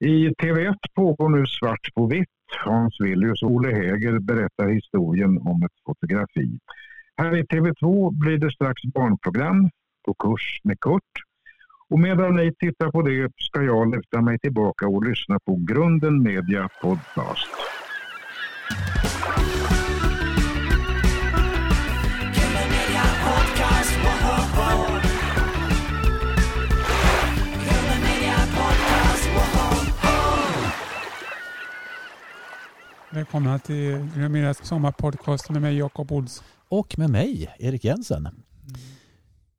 I TV1 pågår nu Svart på vitt. Hans Villius och Olle Häger berättar historien om ett fotografi. Här i TV2 blir det strax barnprogram på kurs med Kurt. Och medan ni tittar på det ska jag luta mig tillbaka och lyssna på Grunden Media Podcast. Välkomna till Gröna sommarpodcast med mig Jakob Olsson. Och med mig, Erik Jensen.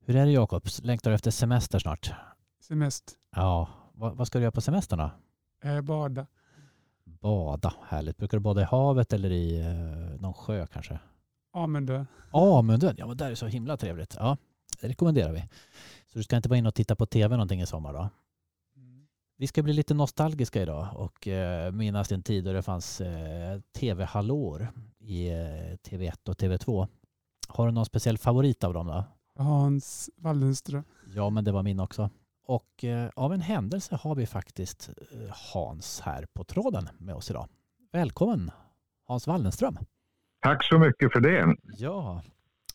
Hur är det Jakob? Längtar du efter semester snart? Semester. Ja, vad, vad ska du göra på semestern då? Eh, bada. Bada, härligt. Brukar du bada i havet eller i eh, någon sjö kanske? Amundö. Amundön, ja men där är så himla trevligt. Ja, det rekommenderar vi. Så du ska inte vara inne och titta på tv någonting i sommar då? Vi ska bli lite nostalgiska idag och eh, minnas en tid då det fanns eh, tv-hallåor i eh, TV1 och TV2. Har du någon speciell favorit av dem då? Hans Wallenström. Ja, men det var min också. Och eh, av en händelse har vi faktiskt eh, Hans här på tråden med oss idag. Välkommen Hans Wallenström. Tack så mycket för det. Ja,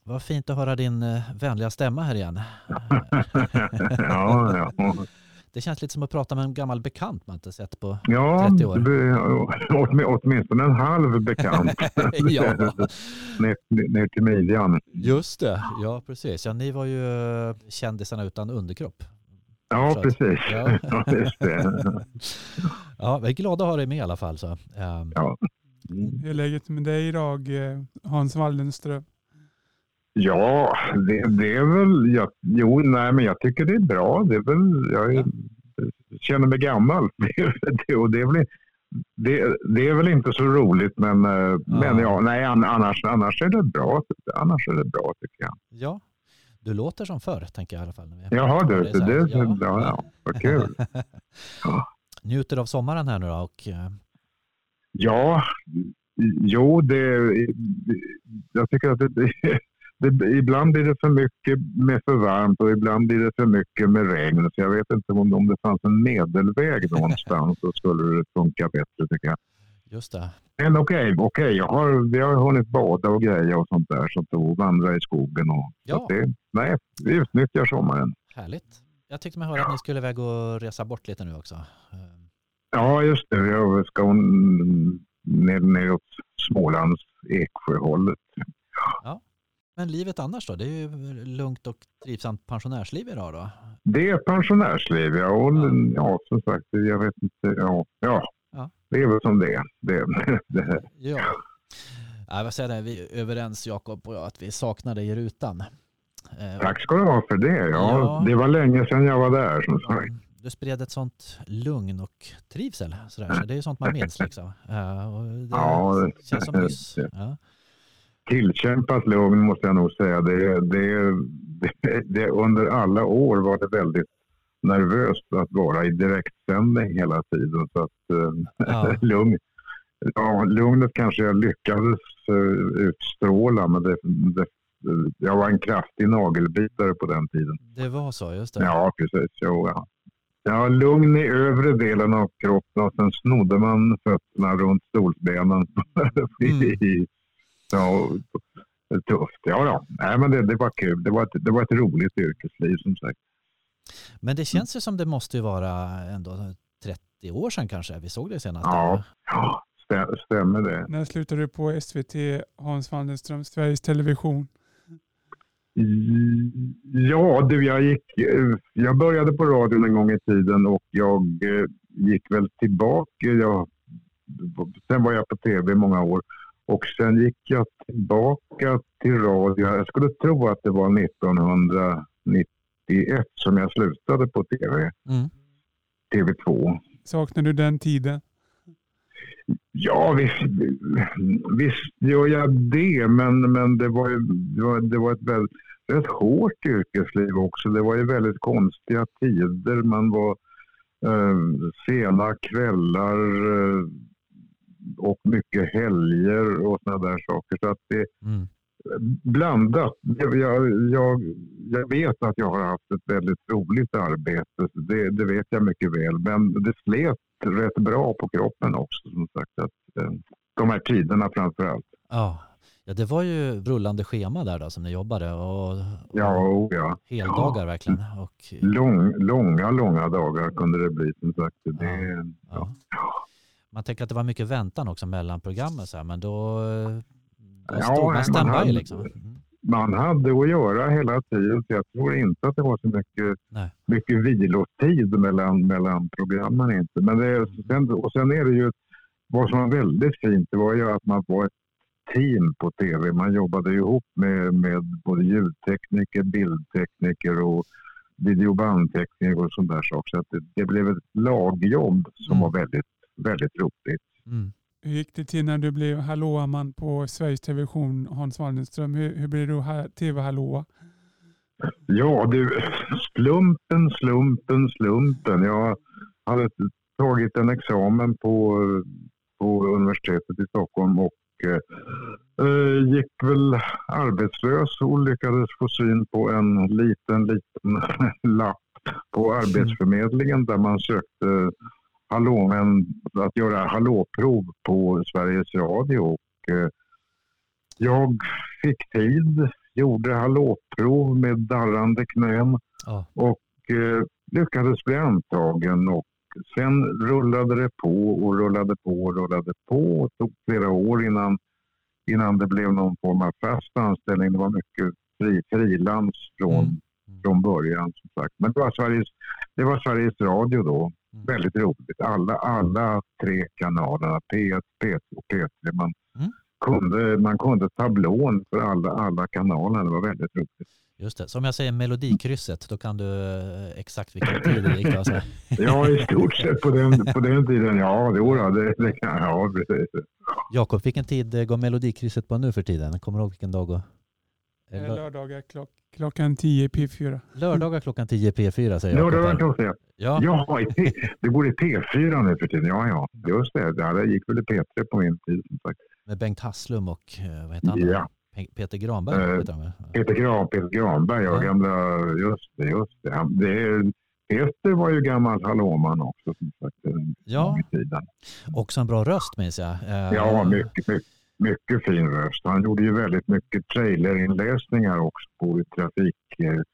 vad fint att höra din eh, vänliga stämma här igen. ja, ja. Det känns lite som att prata med en gammal bekant man inte sett på ja, 30 år. Ja, åtminstone en halv bekant. ja. ner, ner till midjan. Just det, ja precis. Ja, ni var ju eh, kändisarna utan underkropp. Ja, precis. Ja. ja, just det. ja, vi är glada att ha dig med i alla fall. Så. Um. Ja. Mm. Hur är läget med dig idag, eh, Hans Wallenström? Ja, det, det, är väl... Jag, jo, nej, men jag tycker det är bra. Det är väl, jag är, känner mig gammal. det, och det, är väl, det, det, är väl inte så roligt, men, eh, ja. men ja, nej, annars, annars är det bra. Annars är det bra, tycker jag. Ja, du låter som förr, tänker jag i alla fall. Jaha, du. Det, det, ja. Ja, ja, vad kul. Njuter av sommaren här nu då? Och, uh... Ja, jo, det, jag tycker att det, det, ibland blir det för mycket med för varmt och ibland blir det för mycket med regn. Så jag vet inte om, om det fanns en medelväg någonstans så skulle det funka bättre tycker jag. Just det. Men okej, okay, okay, jag har, vi har hunnit bada och greja och sånt där. Så att vandra i skogen och ja. det, nej, vi utnyttjar sommaren. Härligt. Jag tyckte mig höra ja. att ni skulle iväg och resa bort lite nu också. Ja, just det. Vi ska ner, neråt Smålands Eksjöhållet. Ja. Men livet annars då? Det är ju lugnt och trivsamt pensionärsliv idag då? Det är pensionärsliv, ja. Och, ja. ja som sagt, jag vet inte. Ja, ja. ja. det är väl som det är. Det, det. Ja. Ja, vad säger det? Vi är överens Jakob och jag att vi saknar dig i rutan. Eh, Tack ska du ha för det. Ja, ja. Det var länge sedan jag var där som sagt. Du spred ett sånt lugn och trivsel. Sådär. Så det är sånt man minns. Liksom. Och det ja, känns som nyss. Ja tillkämpat lugn måste jag nog säga. Det, det, det, det, under alla år var det väldigt nervöst att vara i direktsändning hela tiden. Så att, eh, ja. lugn, ja, lugnet kanske jag lyckades uh, utstråla men det, det, jag var en kraftig nagelbitare på den tiden. Det var så, just det. Ja, precis. Jo, ja. Ja, lugn i övre delen av kroppen och sen snodde man fötterna runt stolsbenen mm. Ja, tufft. Ja, ja. Nej, men det, det var kul. Det var, ett, det var ett roligt yrkesliv som sagt. Men det känns ju som det måste vara ändå 30 år sedan kanske vi såg det senast. Ja, ja stämmer det. När slutade du på SVT, Hans Wallenström, Sveriges Television? Ja, du, jag, gick, jag började på radion en gång i tiden och jag eh, gick väl tillbaka. Jag, sen var jag på tv i många år och sen gick jag tillbaka till radio. Jag skulle tro att det var 1991 som jag slutade på tv. Mm. TV2. Saknar du den tiden? Ja, visst, visst gör jag det. Men, men det, var ju, det, var, det var ett väldigt, ett hårt yrkesliv också. Det var ju väldigt konstiga tider. Man var eh, sena kvällar. Eh, och mycket helger och sådana där saker. Så att det mm. blandat. Jag, jag, jag vet att jag har haft ett väldigt roligt arbete. Det, det vet jag mycket väl. Men det slet rätt bra på kroppen också. Som sagt, att, eh, de här tiderna framför allt. Ja. ja, det var ju rullande schema där då som ni jobbade och, och Ja, oh, ja. heldagar Ja. verkligen. Och, Lång, långa, långa dagar kunde det bli. Som sagt. Det, ja. Man tänker att det var mycket väntan också mellan programmen så här, men då, då Ja, stod man standby hade- liksom. Mm. Man hade att göra hela tiden, så jag tror inte att det var så mycket, Nej. mycket vilotid mellan, mellan programmen. Inte. Men det, sen, och sen är det ju, vad som var väldigt fint, det var ju att man var ett team på tv. Man jobbade ihop med, med både ljudtekniker, bildtekniker och videobandtekniker och sånt där saker. Så att det, det blev ett lagjobb som Mm. var väldigt, väldigt roligt. Mm. Hur gick det till när du blev hallåman på Sveriges Television, Hans Wallenström? Hur, hur blev du ha- tv-hallåa? Ja du, slumpen, slumpen, slumpen. Jag hade tagit en examen på, på universitetet i Stockholm och eh, gick väl arbetslös och lyckades få syn på en liten, liten lapp på Arbetsförmedlingen där man sökte hallåmän, att göra hallåprov på Sveriges Radio. Och, eh, jag fick tid, gjorde hallåprov med darrande knän Ja. och eh, lyckades bli antagen. Och sen rullade det på och rullade på och rullade på. Det tog flera år innan, innan det blev någon form av fast anställning. Det var mycket fri, frilans från. Mm. från början. Som sagt. Men det var, Sveriges, det var Sveriges Radio då. Mm. Väldigt roligt. Alla, alla tre kanalerna, P1, P2 och P3. Man, Mm. kunde, man kunde tablån för alla, alla kanaler. Det var väldigt roligt. Just det. Så om jag säger melodikrysset, då kan du eh, exakt vilken tid det gick. Alltså. Ja, i stort sett på den, på den tiden. Ja, jo, då, det, det kan Ja, precis. Jakob, vilken tid går melodikrysset på nu för tiden? Kommer du ihåg vilken dag? Och... Eh, Lör- Lördagar klock, klockan 10 P4. Lördagar klockan 10 P4 säger Ja, Jakob. det var här. klart det. Ja, Ja, det går i P4 nu för tiden. Ja, ja, just det. Ja, det gick väl i P3 på min tid. Som sagt. med Bengt Hasslum och eh, vad heter han? Ja, Pe- Peter Granberg? Eh, heter han väl? Peter, Gran, Peter Granberg, ja, gamla... Just det, just det. Han- det är, Peter var ju gammal hallåman också, som sagt, en Ja. Också en bra röst minns jag. Eh, Ja, mycket, mycket, mycket fin röst. Han gjorde ju väldigt mycket trailerinläsningar också på trafik, eh, mm.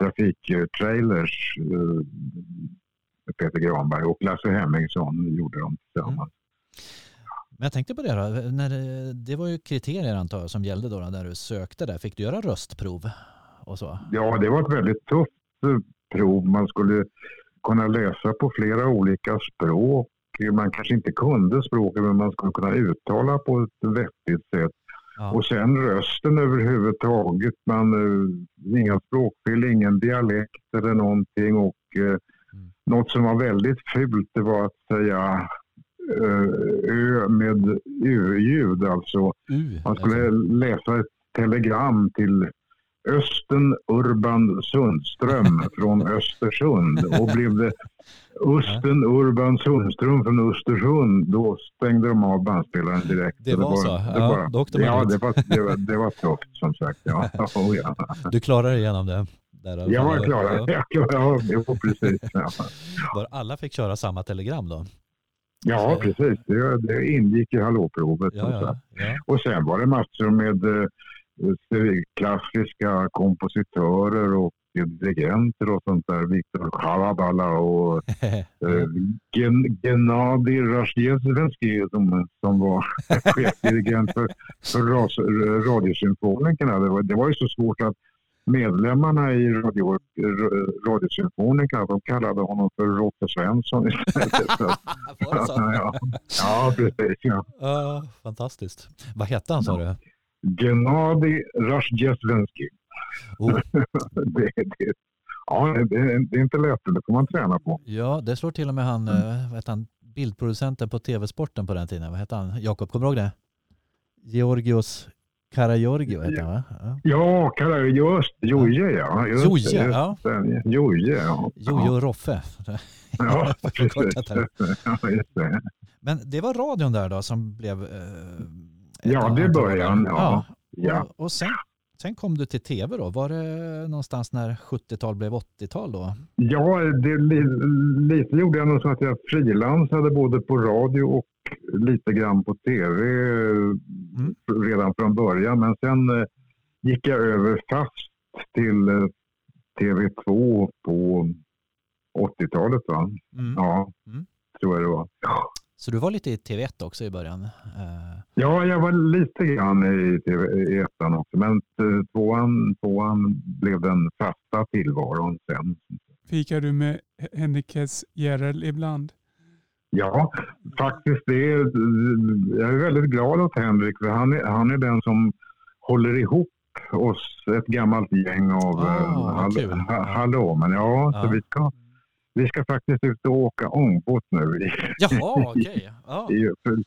trafiktrailers. eh, Peter Granberg och Lasse Hemmingsson gjorde de tillsammans. Men jag tänkte på det då. När det, det var ju kriterier antar jag som gällde då när du sökte där. Fick du göra röstprov och så? Ja, det var ett väldigt tufft eh, prov. Man skulle kunna läsa på flera olika språk. Man kanske inte kunde språket men man skulle kunna uttala på ett vettigt sätt. Ja. Och sen rösten överhuvudtaget. Man, eh, inga språkfel, ingen dialekt eller någonting. Och eh, Mm. något som var väldigt fult det var att säga eh, ö med u-ljud. Alltså U. man skulle alltså. läsa ett telegram till Östen Urban Sundström från Östersund. Och blev det Östen Urban Sundström från Östersund, då stängde de av bandspelaren direkt. Det var så? Ja, då åkte man ja, ut. det var, det, var, det var tufft som sagt. Ja, oh, ja. Du klarade dig igenom det? Där, Jag fall. var klar. Ja. Klarade ja, jo, precis. Ja. Var alla fick köra samma telegram då? ja, precis. Det, det ingick i hallåprovet. Ja, ja. ja. Och sen var det massor med eh, klassiska kompositörer och dirigenter och sånt där. Viktor Khalabala och eh, Gen- Gennadij Razjezvenskij som, som var chefdirigent för, för ras, Radiosymfonikerna. Det var, det var ju så svårt att medlemmarna i radio, Radiosymfonikerna de kallade honom för Rotte Svensson istället. Var det så? ja, ja, precis. Ja. Ja, fantastiskt. Vad hette han sa du? Gennadij Razjezvenskij. Oh, det, det, ja, det, det är inte lätt. Det får man träna på. ja, det slår till och med han, eh, vad han bildproducenten på tv-sporten på den tiden. Vad hette han? Jakob, kommer du ihåg det? Georgios Karagiorgio hette han va? Ja. Ja, just Joje, ja. Joje, just ja. Joje, ja. Jojo Roffe. Ja, precis. Men det var radion där då som blev... Eh, Ja, det är början, ja. Ja. Och, och sen Sen kom du till tv då. Var det någonstans när 70-tal blev 80-tal då? Ja, det, lite gjorde jag nog så att jag frilansade både på radio och lite grann på tv mm. redan från början. Men sen eh, gick jag över fast till eh, TV2 på 80-talet. Va? Mm. Ja, mm. tror jag det var. Så du var lite i TV1 också i början? Uh... Ja, jag var lite grann i TV1 också. Men tvåan, tvåan blev den fasta tillvaron sen. Fikar du med Henrik S Järrel ibland? Ja, faktiskt. Det är, jag är väldigt glad åt Henrik. För han, är, han är den som håller ihop oss, ett gammalt gäng av ah, hall, ha, hallå. Men ja, ah. så vi ska vi ska faktiskt ut och åka ångbåt nu. Jaha, okej. Okay. Ah.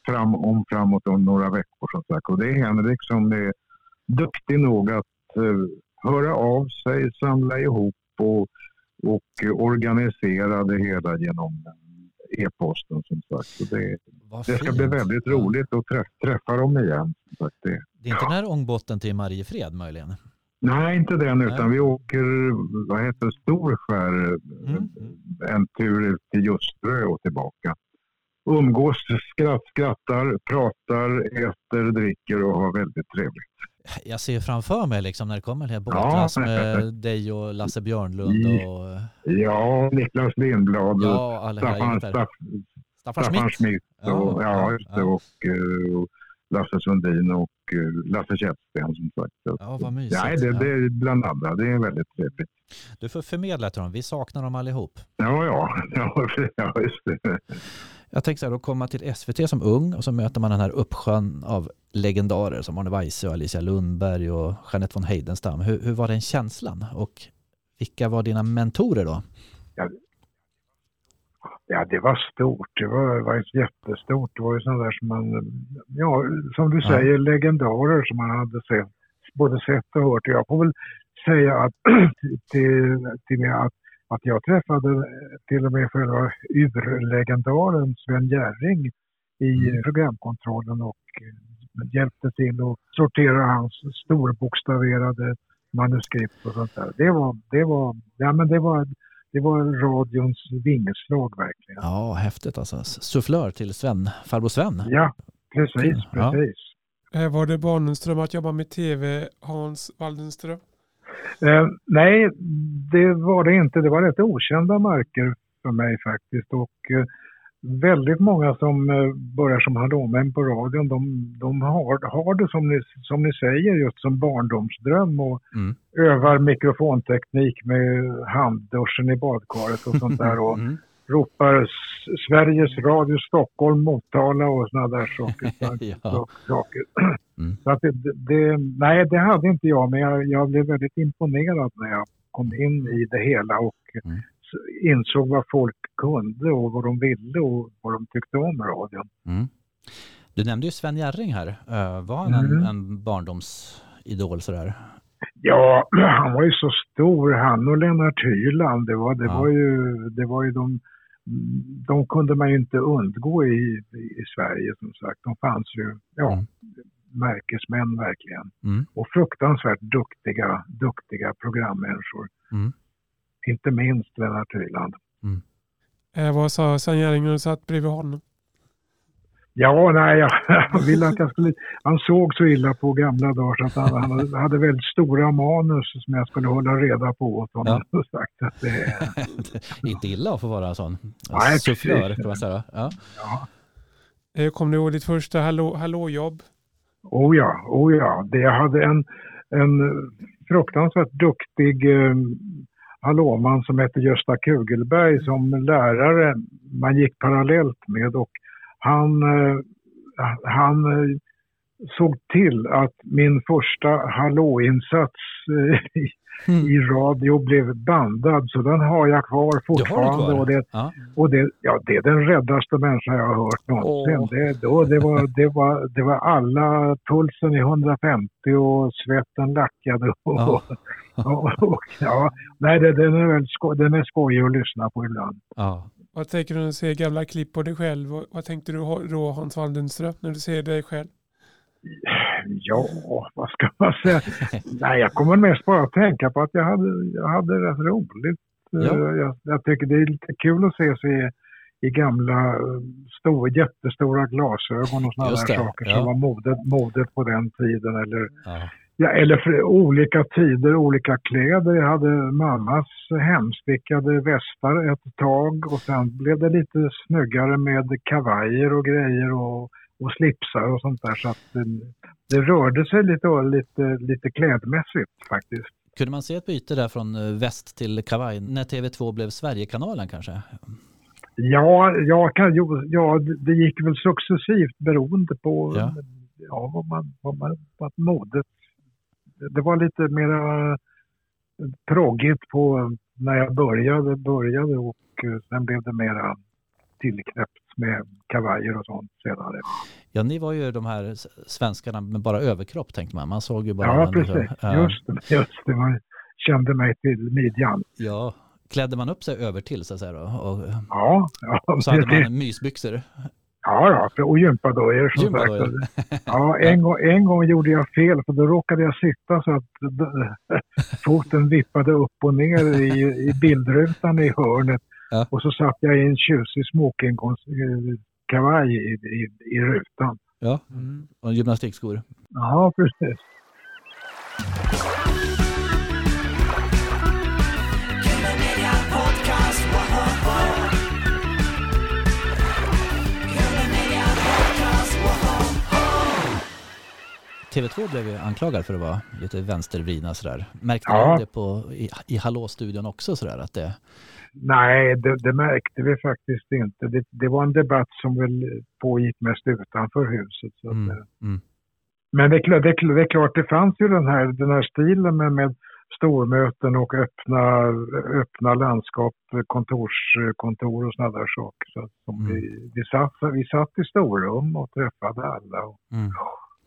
fram, om framåt om några veckor som sagt. Och det är Henrik som är duktig nog att uh, höra av sig, samla ihop och, och organisera det hela genom e-posten som sagt. Så det, det ska bli väldigt roligt att träffa, träffa dem igen. Det, det är inte den här ångbåten till Mariefred möjligen? Nej, inte den, utan Nej. vi åker vad heter Storskär, mm. en tur ut till Ljusterö och tillbaka. Umgås, skratt, skrattar, pratar, äter, dricker och har väldigt trevligt. Jag ser framför mig liksom när det kommer en hel båtklass ja. med dig och Lasse Björnlund och... Ja, Niklas Lindblad, ja, Staffan, Staff, Staffan, Staffan Schmidt och, ja, ja, ja. och, och Lasse Sundin och eh, Lasse Källsten som sagt. Ja, vad mysigt. Nej, det, det är bland andra. Det är väldigt trevligt. Du får förmedla till dem. Vi saknar dem allihop. Ja, ja. ja just det. Jag tänkte så här, att komma till SVT som ung och så möter man den här uppsjön av legendarer som Arne Weise och Alicia Lundberg och Jeanette von Heidenstam. Hur, hur var den känslan och vilka var dina mentorer då? Ja, Ja, det var stort. Det var, var jättestort. Det var ju sådana där som man, ja, som du säger, ja. legendarer som man hade sett, både sett och hört. Jag får väl säga att, till, till att, att jag träffade till och med själva urlegendaren Sven Jerring i mm. programkontrollen och hjälpte till att sortera hans storbokstaverade manuskript och sånt där. Det var, det var, ja men det var det var radions vingslag verkligen. Ja, häftigt alltså. Sufflör till Sven, farbror Sven. Ja, precis, precis. Ja. Eh, var det Barnenström att jobba med tv, Hans Waldenström? Eh, nej, det var det inte. Det var rätt okända marker för mig faktiskt. Och eh, väldigt många som eh, börjar som hallåmän på radion, de, de har, har det som ni, som ni säger just som barndomsdröm och mm. övar mikrofonteknik med handduschen i badkaret och sånt där och mm. ropar Sveriges Radio Stockholm, Motala och sådana där saker. ja. saker. Mm. Så att det, det, nej, det hade inte jag, men jag, jag blev väldigt imponerad när jag kom in i det hela och mm insåg vad folk kunde och vad de ville och vad de tyckte om radion. Mm. Du nämnde ju Sven Jerring här. Var han mm. en, en barndomsidol sådär? Ja, han var ju så stor. Han och Lennart Hyland, det var, det ja. var ju, det var ju de, de kunde man ju inte undgå i, i Sverige som sagt. De fanns ju, ja, mm. märkesmän verkligen. Mm. Och fruktansvärt duktiga, duktiga programmänniskor. Mm. Inte minst Lennart Hyland. Mm. Eh, vad sa Sven Jerring när du satt bredvid honom? Ja, nej, jag, jag ville att jag skulle... Han såg så illa på gamla dagar så att han, han hade väldigt stora manus som jag skulle hålla reda på åt honom. Ja. Sagt att det, Inte illa att få vara sån nej, sufflör kan man säga. Ja. ja. Eh, kom du ihåg ditt första hallå, hallåjobb? Oh ja, oh ja. Det, jag hade en, en fruktansvärt duktig eh, hallåman som hette Gösta Kugelberg som lärare man gick parallellt med och han, eh, han eh, såg till att min första hallåinsats eh, mm. i radio blev bandad så den har jag kvar fortfarande. Kvar. Och, det, ja. och det, ja, det är den räddaste människa jag har hört någonsin. Oh. Det, då, det, var, det, var, det var alla, pulsen i 150 och svetten lackade. Och, ja. och, och, ja, nej, det, den, är väl sko, den är skojig att lyssna på ibland. Ja. Vad tänker du när du ser gamla klipp på dig själv? Vad tänkte du då Hans Waldenström när du ser dig själv? Ja, vad ska man säga? Nej, jag kommer mest bara att tänka på att jag hade, jag hade rätt roligt. Ja. Eh, Jag, jag tycker det är lite kul att se sig i, gamla eh, stor, jättestora glasögon och sådana där saker ja. som var modet, modet på den tiden. Eller, Ja. ja, eller olika tider, olika kläder. Jag hade mammas hemstickade västar ett tag och sen blev det lite snyggare med kavajer och grejer och, och slipsar och sånt där. Så att det, det rörde sig lite, lite, lite klädmässigt faktiskt. Kunde man se ett byte där från eh, väst till kavaj när TV2 blev Sverigekanalen kanske? Ja, jag kan, ja, det- gick väl successivt beroende på Ja. ja. vad man, vad man, vad modet. Det- Det var lite mera proggigt på när jag började, började och eh, sen blev det mera tillknäppt med kavajer och sånt senare. Ja, ni var ju de här svenskarna med bara överkropp tänkte man. Man såg ju bara... Ja, en- precis. Ja. Just det. Just det. Man kände mig till midjan. Ja, klädde man upp sig över till så att säga då? Och, Ja, ja, och så hade precis. man mysbyxor. ja, ja och gympadojor som Gymbadojor. sagt. Ja, en gång, en gång gjorde jag fel för då råkade jag sitta så att foten vippade upp och ner i, i bildrutan i hörnet. Ja. Och så satt jag i en tjusig smokingkavaj i, i, i rutan. Ja, Mm. och gymnastikskor. Ja, precis. TV2 blev ju anklagad för att vara lite vänstervridna sådär. Märkte Ja. ni det på, i, i Hallå-studion också sådär? Att det, Nej, det, det märkte vi faktiskt inte. Det, det var en debatt som väl pågick mest utanför huset. Så Mm, mm. Men det det, det är klart, det fanns ju den här, den här stilen med, med stormöten och öppna, öppna landskap, kontorskontor och sådana där saker. Så som Mm. vi, vi, satt, vi satt i storrum och träffade alla och, Mm.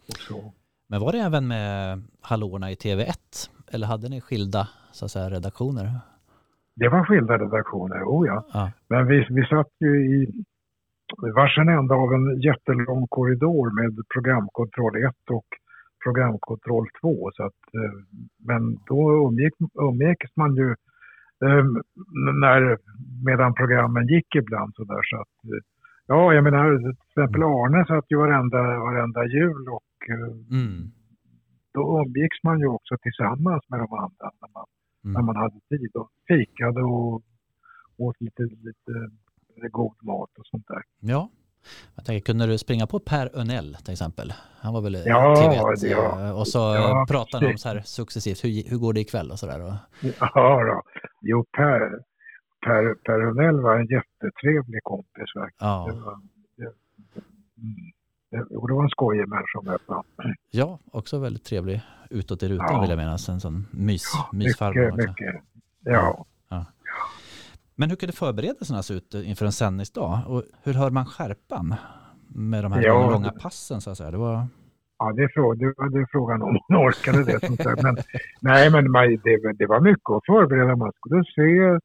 och så. Men var det även med hallåorna i TV1? Eller hade ni skilda så att säga, redaktioner? Det var skilda redaktioner, oh ja. Ja. Men vi, vi satt ju i varsin ända av en jättelång korridor med programkontroll 1 och programkontroll 2. Så att, eh, men då umgick, umgicks man ju eh, när, medan programmen gick ibland. Så, där, så att, eh, ja, jag menar till exempel Arne satt ju varenda, varenda jul och eh, Mm. då umgicks man ju också tillsammans med de andra när man, när Mm. man hade tid och fikade och åt lite, lite god mat och sånt där. Ja. Jag tänker, kunde du springa på Per Önell till exempel? Han var väl Ja, TV1? det- ja. eh, Och så Ja, pratade han om så här successivt, hur, hur går det ikväll och sådär? Och, Ja, då. Jo, Per, per, per Rönnell var en jättetrevlig kompis verkligen. ja. Det var, det, mm, och det var en skojig människa att möta. ja, också väldigt trevlig utåt i rutan Ja. vill jag minnas. En sån mys, mysfarbror Mycket, mycket. Ja. Men hur kunde förberedelserna se ut inför en sändningsdag? Och hur hör man skärpan med de här Ja. långa passen så att säga? Det var... Ja, det är, det, var- det är frågan om man orkade det. Som sagt. Men, nej, men man, det, det var mycket att förbereda. Man skulle se,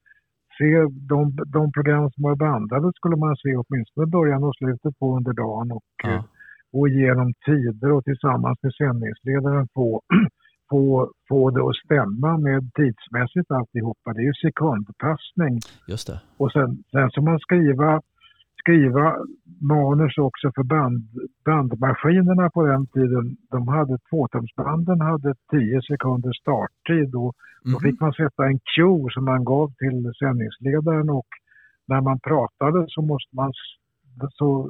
se de, de program som var bandade skulle man se åtminstone början och slutet på under dagen och Ja. Gå igenom tider och tillsammans med sändningsledaren få, få, få det att stämma med tidsmässigt alltihopa. Det är ju sekundpassning Just det. och sen, sen så man skriva, skriva manus också för band, bandmaskinerna på den tiden. De hade tvåtumsbanden hade 10 sekunders starttid och då Mhm. fick man sätta en cue som man gav till sändningsledaren och när man pratade så måste man så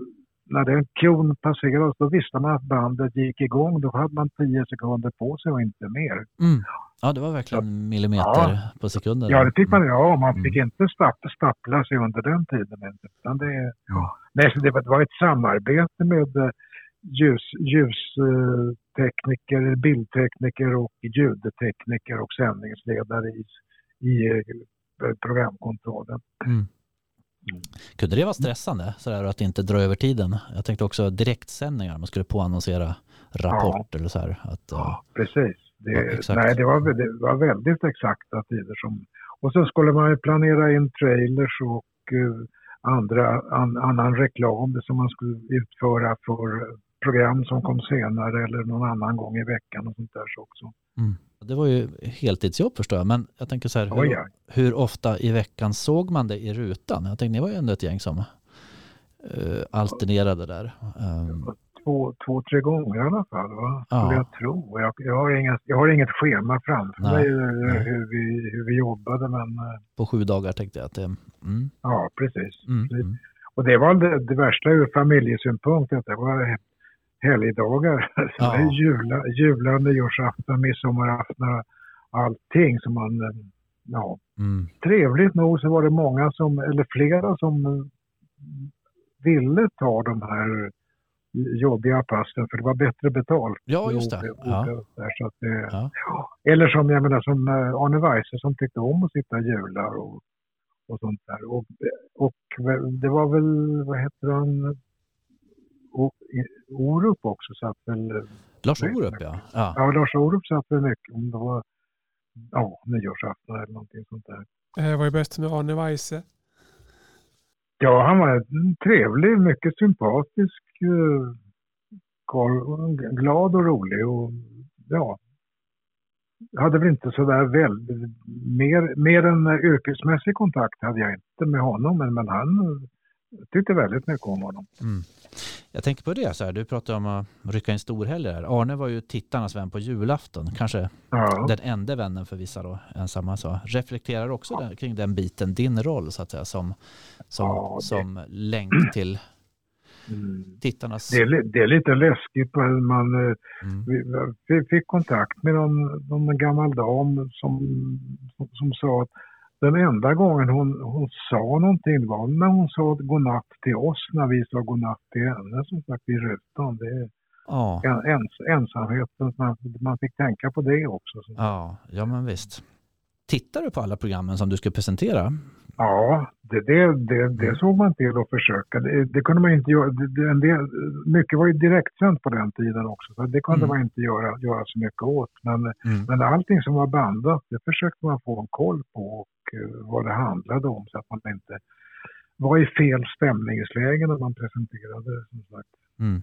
när den cuen passerades då visste man att bandet gick igång. Då hade man 10 sekunder på sig och inte mer. Mm. Ja, det var verkligen millimeter Ja. på sekunden. Ja, det fick man. Ja, man fick Mm. inte stapp, stappla sig under den tiden. Utan det, ja. Nej, så det, var, det var ett samarbete med eh, ljus, ljustekniker, bildtekniker och ljudtekniker och sändningsledare i, i eh, programkontrollen. Mm. Kunde det vara stressande sådär, att inte dra över tiden? Jag tänkte också direktsändningar, man skulle påannonsera Rapport eller så här. Att, eh, Ja, precis. Det, Ja, nej, det, var, det var väldigt exakta tider. Som, och så skulle man ju planera in trailers och eh, andra, an, annan reklam som man skulle utföra för, program som kom senare eller någon annan gång i veckan och sånt där så också. Mm. Det var ju heltidsjobb förstår jag, men jag tänker så här, hur, ja. hur ofta i veckan såg man det i rutan? Jag tänkte, ni var ju ändå ett gäng som uh, alternerade där. Um, Två, två, tre gånger i alla fall, va? Ja. jag tro. Jag, jag, har inga, jag har inget schema framför Nej, mig eh, hur vi, hur vi jobbade, men eh, på sju dagar tänkte jag att det... Mm, ja, precis. mm, precis. mm. Och det var det, det värsta ur familjesynpunkt, att det var helgdagar. Så Ja. det är jula, jular, nyårsafton, midsommarafton, allting som man, eh, ja. Mm. Trevligt nog så var det många som, eller flera som eh, ville ta de här jobbiga passen för det var bättre betalt. Ja, just det. Ja. så att det Ja. Eller som, jag menar, som eh, Arne Weise som tyckte om att sitta jular och, och sånt där. Och, och det var väl, vad heter han, Orup också satt väl, Lars Orup ja. ja. ja Lars Orup satt väl mycket om det var ja, nyårsafton eller någonting sånt där. Det var ju bäst med Arne Weise. Ja, han var en trevlig, mycket sympatisk eh, karl. Glad och rolig och ja. Hade väl inte sådär väldigt, mer, mer än eh, yrkesmässig kontakt hade jag inte med honom, men, men han eh, tyckte väldigt mycket om honom. Mm. Jag tänker på det, så här, du pratar om att rycka in storhelger. här. Arne var ju tittarnas vän på julafton, kanske Ja, den enda vännen för vissa då, ensamma. Så. Reflekterar också där, kring den biten, din roll så att säga, som, som, Ja, det- som länk till mm. tittarnas... det, är, det är lite läskigt, man, eh, Mm. vi, vi fick kontakt med någon, någon gammal dam som, som, som sa att den enda gången hon, hon sa någonting var när hon sa godnatt till oss när vi sa godnatt till henne som sagt i rutan. Det är Ja, en, ens, ensamheten, man, man fick tänka på det också. Så. ja, ja, men visst. Tittar du på alla programmen som du ska presentera? Ja, det, det, det, det såg man till att försöka. Det, det kunde man inte göra. En del, mycket var ju direktsänt på den tiden också, så det kunde Mm. man inte göra, göra så mycket åt. Men Mm. Men allting som var bandat, det försökte man få en koll på och eh, vad det handlade om så att man inte var i fel stämningsläge när man presenterade. Som sagt. Mm.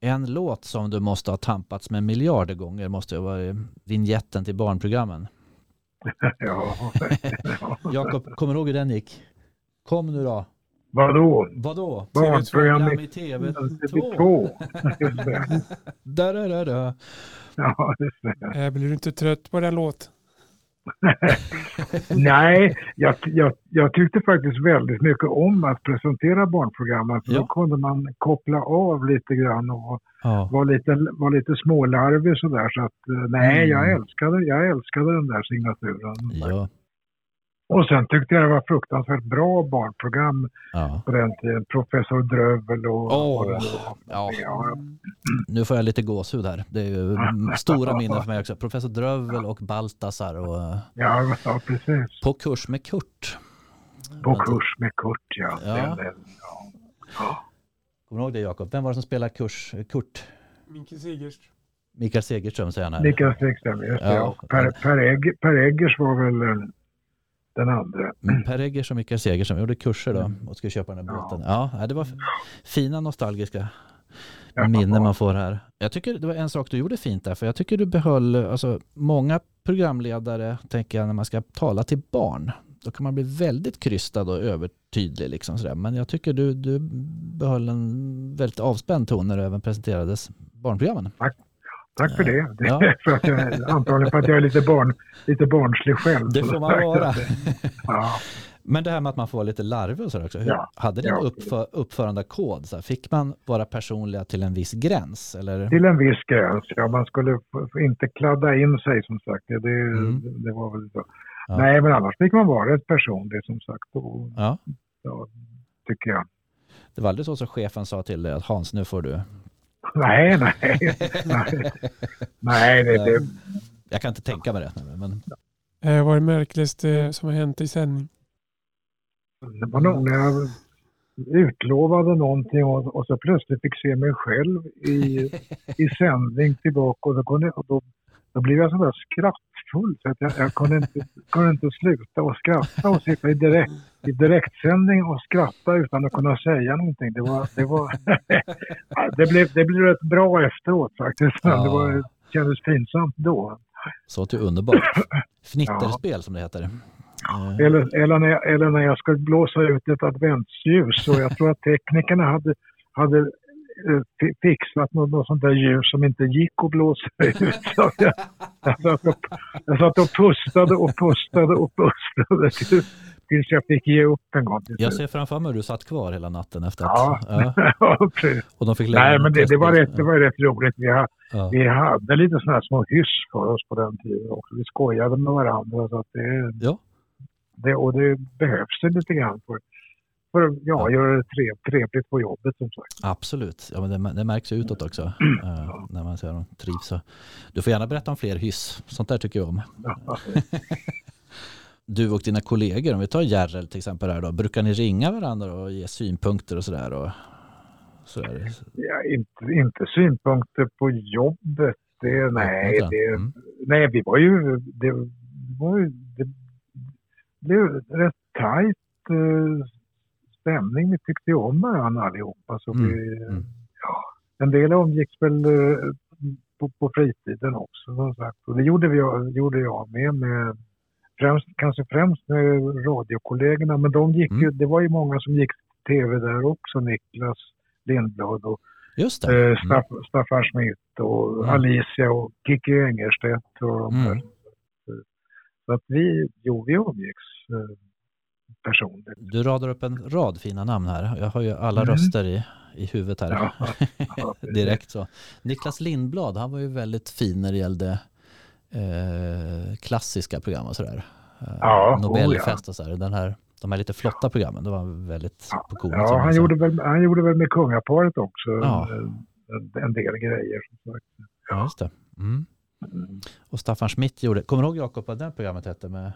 En låt som du måste ha tampats med miljarder gånger måste ju vara vignetten till barnprogrammen. ja. ja. Jakob, kommer du ihåg hur den gick? Kom nu då. Vadå? Vadå? Barnprogram TV2 i i TV2. TV2. Just det. Där, där, där. Ja, just det. Blir du inte trött på den låt? Nej, jag, jag, jag tyckte faktiskt väldigt mycket om att presentera barnprogrammen. För Ja. Då kunde man koppla av lite grann och Ja. var lite, var lite smålarvig sådär. Så att, eh, nej, Mm. jag, älskade, jag älskade den där signaturen. Ja. Och sen tyckte jag det var fruktansvärt bra barnprogram ja. på den tiden. Professor Drövel och... Åh, och ja. Ja, Nu får jag lite gåshud här. Det är ju stora minnen för mig också. Professor Drövel och Baltasar och ja, ja, precis. På kurs med Kurt. På kurs med Kurt, ja. Ja. Den, den, ja. Kommer du ihåg det Jakob? Vem var det som spelade kurs, Kurt? Mikael Segerström. Mikael Segerström säger han här. Mikael Stigström, just det. Ja. Per, per, Egg, per Eggers var väl den andra. Mm, Per Eggers och Mikael Segerström gjorde kurser då och skulle köpa den här Ja. båten. Ja, nej, det var fina nostalgiska Ja. minnen man får här. Jag tycker det var en sak du gjorde fint där, för jag tycker du behöll, alltså många programledare, tänker jag, när man ska tala till barn, då kan man bli väldigt krystad och övertydlig liksom sådär. Men jag tycker du, du behöll en väldigt avspänd ton när du även presenterades barnprogrammen. Tack för det. det Ja. för att jag, antagligen för att jag är lite, barn, lite barnslig själv. Det får man vara. Ja. Men det här med att man får vara lite larvig och sådär också. Hur, Ja. Hade ni Ja. uppför, uppförandekod? Så här, fick man vara personliga till en viss gräns? Eller? Till en viss gräns, ja. Man skulle inte kladda in sig som sagt. Det, Mm. det var väl så. Ja. Nej, men annars fick man vara ett personligt som sagt. Och, Ja. ja, tycker jag. Det var aldrig så som chefen sa till dig att Hans, nu får du... Nej, nej. nej. nej det, det, Jag kan inte tänka mig det. Men, Eh, vad är det märkligaste som har hänt i sändning? Det var nog när jag utlovade någonting och, och så plötsligt fick se mig själv i, i sändning tillbaka och då, kunde, och då, då blev jag sådär skrattfull så att jag, jag kunde, inte, kunde inte sluta att skratta och sitta i, direkt, i direktsändning och skratta utan att kunna säga någonting. Det, var, det, var det, blev, det blev rätt bra efteråt faktiskt. Ja. Det var, kändes pinsamt då. Så till underbart. Fnitterspel ja. som det heter. Eller, eller, när jag, eller när jag ska blåsa ut ett adventsljus och jag tror att teknikerna hade, hade eh, fixat något, något sånt där ljus som inte gick att blåsa ut. Så jag, jag, satt och, jag satt och pustade och pustade och pustade tills jag fick ge upp en gång. Jag ser framför mig hur du satt kvar hela natten efter att... Ja, ja. och de fick Nej, men det, det, var rätt, det var rätt roligt. Vi, ha, ja. vi hade lite sådana här små hyss för oss på den tiden också. Vi skojade med varandra. Så att det, ja. det, och det behövs det lite grann för, för att ja, ja. göra det trevligt på jobbet som sagt. Absolut, ja, men det, det märks utåt också uh, när man ser dem trivs. Du får gärna berätta om fler hyss, sånt där tycker jag om. du och dina kollegor, om vi tar Järrel till exempel, här då, brukar ni ringa varandra och ge synpunkter och sådär? Och, ja, inte, inte synpunkter på jobbet. Det, nej, det, mm. nej, vi var ju, det var ju, det blev rätt tajt stämning. Vi tyckte ju om varandra allihopa. Så mm. vi, mm. Ja, en del umgicks väl uh, på, på fritiden också som sagt. Och det gjorde, vi, gjorde jag med, med främst, kanske främst med radiokollegorna, men de gick mm. ju, det var ju många som gick till tv där också, Niklas Lindblad och Just det. Eh, Staff, mm. Staffan Schmidt och mm. Alicia och Kiki Engerstedt och de mm. Så att vi, jo, vi umgicks personligt. Du radar upp en rad fina namn här. Jag har ju alla mm. röster i, i huvudet här. Ja, ja, Direkt så. Niklas Lindblad, han var ju väldigt fin när det gällde eh, klassiska program och sådär. Eh, ja, Nobelfest och sådär. Den här, de här lite flotta programmen, det var väldigt på coolt. Ja, han gjorde, väl, han gjorde väl med kungaparet också en, en, del grejer. Som sagt. Ja, just det. Mm. Mm. Och Staffan Schmidt gjorde, kommer du ihåg Jakob vad det programmet hette? Med,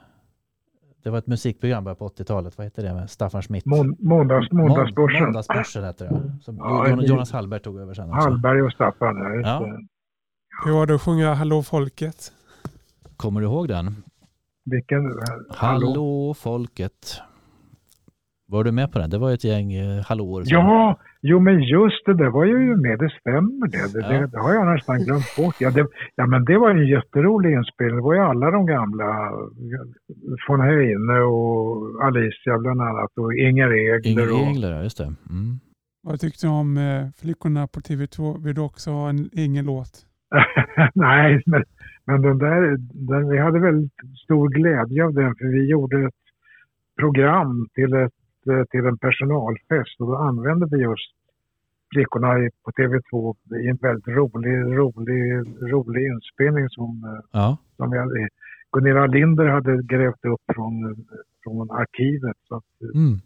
det var ett musikprogram på 80-talet, vad hette det med Staffan Schmidt? Mån, måndags, måndagsbörsen. Måndagsbörsen hette det. Som ja, Jonas Hallberg tog över sen. Också. Hallberg och Staffan, ja. Hur var det att sjunga Hallå folket? Kommer du ihåg den? Vilken? Hallå, Hallå folket. Var du med på den? Det var ett gäng eh, hallåor. Ja, jo men just det, det var ju med, det stämmer det. Det, ja. det, det har jag nästan glömt bort. Ja, det, ja men det var en jätterolig inspelning. Det var ju alla de gamla, von Heine och Alicia bland annat och Inger Egler. Inger Egler, och... just det. Mm. Vad tyckte du om eh, Flickorna på TV2? Vill du också ha en ingen låt? Nej, men men den där, den, vi hade väldigt stor glädje av den för vi gjorde ett program till, ett, till en personalfest och då använde vi just flickorna på TV2 i en väldigt rolig, rolig, rolig inspelning som, ja. som jag, Gunilla Linder hade grävt upp från, från arkivet. Så att, mm.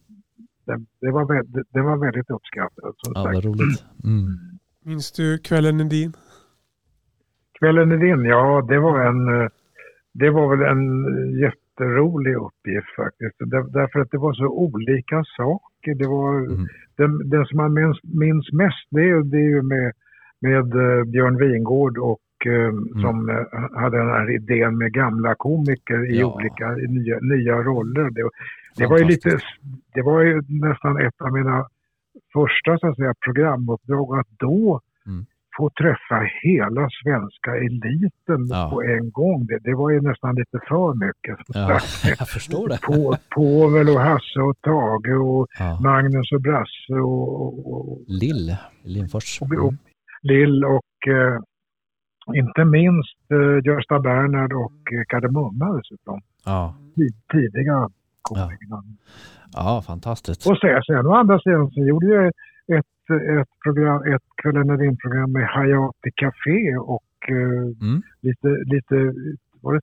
det, det, var, det, det var väldigt uppskattat. Som ja, sagt. roligt. Mm. Minns du kvällen är din? Kvällen är din, ja det var en, eh, det var väl en jätterolig uppgift faktiskt. Därför att det var så olika saker. Det var, mm. den, den som man minns, minns mest det är, det är ju med, med uh, Björn Wingård och uh, mm. som uh, hade den här idén med gamla komiker i ja. olika i nya, nya roller. Det, det var ju lite, det var ju nästan ett av mina första så att säga, programuppdrag att då få träffa hela svenska eliten ja. på en gång. Det, det var ju nästan lite för mycket. Ja, jag förstår det. På, Povel och Hasse och Tage och ja. Magnus och Brasse och... och Lill, Lindfors. Och, och, Lill och eh, inte minst eh, Gösta Bernhard och eh, Kardemumma dessutom. Ja. Tidiga komiker. Ja. ja, fantastiskt. Och sen, sen å andra sidan så gjorde jag ett, program, ett Kvällen är program med Hayati Café och eh, mm. lite, lite var det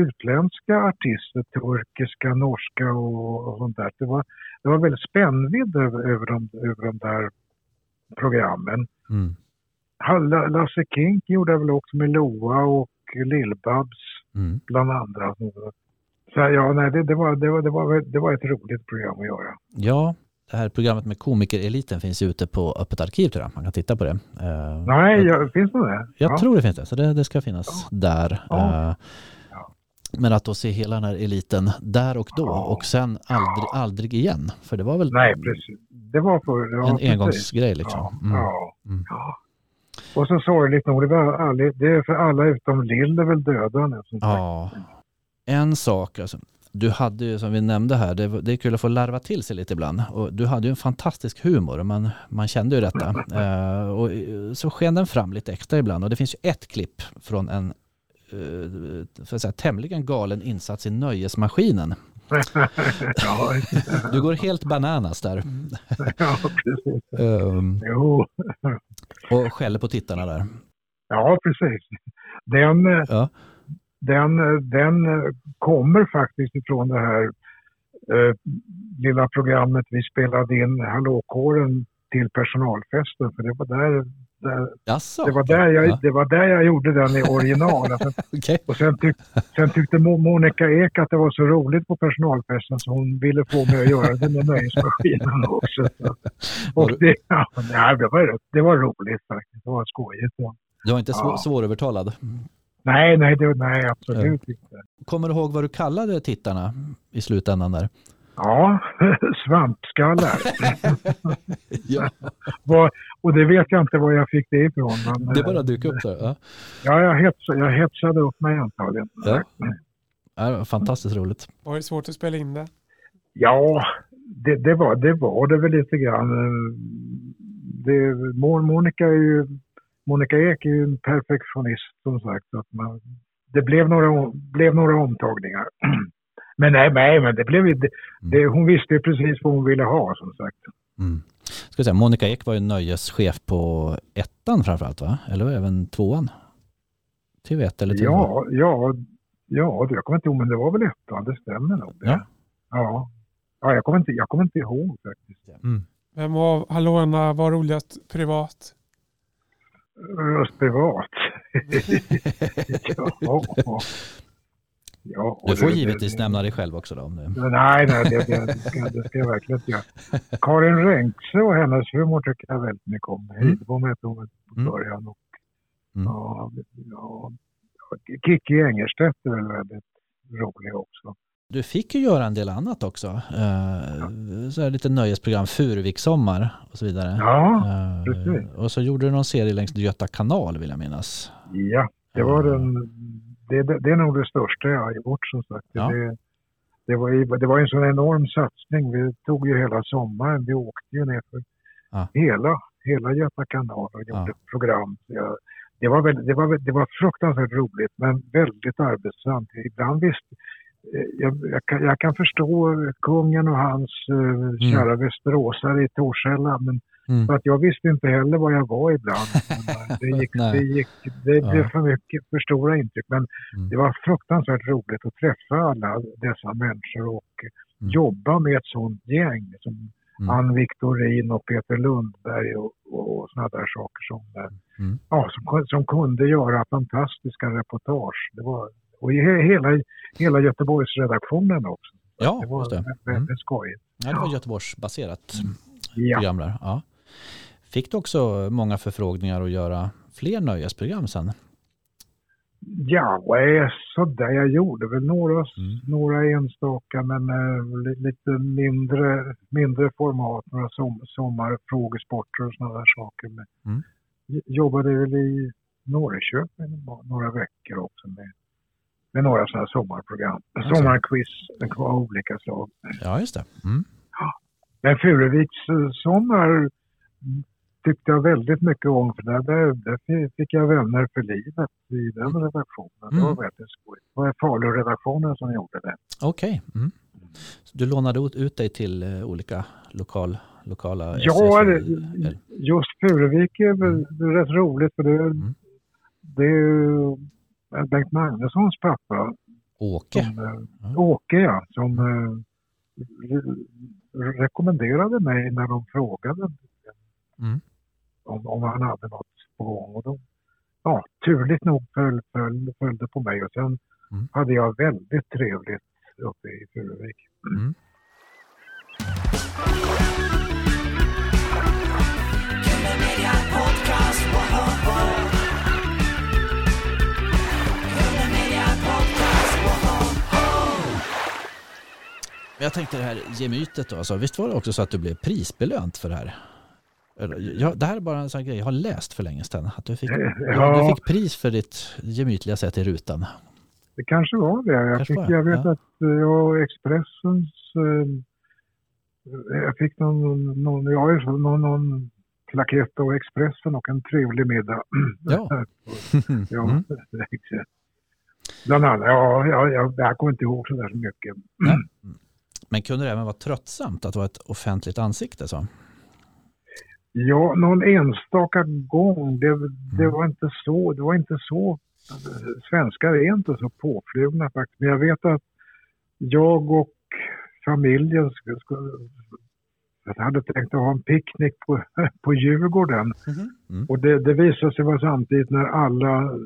utländska artister, turkiska, norska och, och sånt där. Det var, det var väldigt spännvidd över, över, de, över de där programmen. Mm. Lasse Kink gjorde väl också med Loa och Lill-Babs mm. bland andra. Så ja, nej, det, det, var, det, var, det, var, det var ett roligt program att göra. Ja, Det här programmet med komikereliten finns ute på Öppet arkiv tror jag. Man kan titta på det. Uh, Nej, jag, finns det det? Jag ja. tror det finns det, så det, det ska finnas ja. där. Ja. Uh, men att då se hela den här eliten där och då och sen aldrig, aldrig igen. För det var väl Nej, precis. Det var, för, en precis. engångsgrej liksom. Mm. Ja. Mm. Och så sorgligt nog, det, var aldrig, det är för alla utom Lill är väl döda nu. Ja. En sak, alltså, du hade ju som vi nämnde här, det, det är kul att få larva till sig lite ibland. Och du hade ju en fantastisk humor, man, man kände ju detta. Uh, och så sken den fram lite extra ibland. Och det finns ju ett klipp från en uh, för att säga, tämligen galen insats i Nöjesmaskinen. du går helt bananas där. ja, precis. Um, jo. och skäller på tittarna där. Ja, precis. Den, ja den, den kommer faktiskt ifrån det här eh, lilla programmet vi spelade in, Hallåkåren, till personalfesten. För det var där, där det, var där jag, ja. det var där jag gjorde den i original. okay. Och sen, tyck, sen tyckte Monica Ek att det var så roligt på personalfesten så hon ville få mig att göra det med nöjesmaskinen också. Och det, ja, det, var, det var roligt faktiskt. Det var skojigt. Du var inte ja. svårövertalad? Nej, nej, det, nej absolut ja. inte. Kommer du ihåg vad du kallade tittarna i slutändan där? Ja, svampskallar. ja. och det vet jag inte var jag fick det ifrån. Men, det bara dök upp där? Ja, ja jag, hetsade, jag hetsade upp mig antagligen. Ja. Ja, fantastiskt roligt. Var det svårt att spela in det? Ja, det, det, var, det var det väl lite grann. Det, Monica är ju Monica Ek är ju en perfektionist som sagt. Så att man, det blev några, blev några omtagningar. Men nej, nej men det blev det, det, mm. hon visste precis vad hon ville ha som sagt. Mm. Ska säga, Monica Ek var ju nöjeschef på ettan framförallt va? Eller även tvåan? TV1 eller TV2? Ja, ja, ja, jag kommer inte ihåg men det var väl ettan, det stämmer nog. Ja. Ja, ja jag, kommer inte, jag kommer inte ihåg faktiskt. Mm. Vem av hallåorna var roligast privat? Röst privat. ja. Ja, du får det, givetvis det, nämna dig själv också då. Om det... Nej, nej det, det, ska, det ska jag verkligen inte göra. Karin Renkse och hennes humor tycker jag väldigt mycket om. Mm. Hette hon på mm. början. Och, mm. ja, ja, Kikki Engerstedt är väl väldigt rolig också. Du fick ju göra en del annat också. Uh, så här lite nöjesprogram, Furuvikssommar och så vidare. Ja, uh, precis. Och så gjorde du någon serie längs Göta kanal vill jag minnas. Ja, det var den, det, det, är nog det största jag har gjort som sagt. Ja. Det, det, var, det var en sån enorm satsning. Vi tog ju hela sommaren. Vi åkte ju ner för ja. hela, hela Göta kanal och gjorde ja. program. Jag, det, var väl, det, var, det var fruktansvärt roligt men väldigt arbetsamt. Ibland visste Eh, jag, jag, kan, jag, kan, förstå kungen och hans uh, mm. kära västeråsare i Torshälla men mm. för att jag visste inte heller var jag var ibland. Eh, det, gick, det, gick, det ja. blev för mycket, för stora intryck. Men mm. det var fruktansvärt roligt att träffa alla dessa människor och mm. jobba med ett sånt gäng som mm. Ann Victorin och Peter Lundberg och, och sådana där saker som, mm. ja, som, som kunde göra fantastiska reportage. Det var, och i hela, hela Göteborgsredaktionen också. Ja, det var just det. väldigt mm. skojigt. Ja, det var Göteborgsbaserat ja. program där. Ja. Fick du också många förfrågningar att göra fler nöjesprogram sen? Ja, sådär. Jag gjorde väl några, mm. några enstaka men äh, lite mindre, mindre format. Några som, sommarfrågesporter och sådana där saker. Men mm. Jobbade väl i Norrköping några veckor också med med några sådana sommarprogram. Alltså. Sommarquiz av olika slag. Ja, just det. Mm. Men Furuviks eh, sommar tyckte jag väldigt mycket om för där, där fick jag vänner för livet i den mm. redaktionen. Det var mm. väldigt skojigt. Det var Falu-redaktionen som gjorde det. Okej. Okay. Mm. Du lånade ut dig till eh, olika lokal, lokala Ja, SF, just Furuvik är mm. rätt roligt för det, mm. det Bengt Magnussons pappa. Åke? Som, mm. Åke ja, som uh, rekommenderade mig när de frågade mm. om, om han hade något på gång. Och de, ja, turligt nog föll, föll, följde på mig och sen mm. hade jag väldigt trevligt uppe i Furuvik. Mm. Jag tänkte det här gemytet då, alltså, visst var det också så att du blev prisbelönt för det här? Ja, det här är bara en sån grej jag har läst för länge sedan. Att du fick, ja. du fick pris för ditt gemytliga sätt i rutan. Det kanske var det. Jag, kanske fick, jag vet ja. att eh, jag Expressens... Eh, jag fick någon, någon, ja, någon, någon plakett av Expressen och en trevlig middag. Ja. ja mm. Bland annat, ja, ja, jag, jag kommer inte ihåg så där så mycket. Mm. Men kunde det även vara tröttsamt att vara ett offentligt ansikte? Så? Ja, någon enstaka gång. Det, det, mm. var inte så, det var inte så. Svenskar är inte så påflugna faktiskt. Men jag vet att jag och familjen hade tänkt att ha en picknick på, på Djurgården. Mm. Mm. Och det, det visade sig vara samtidigt när alla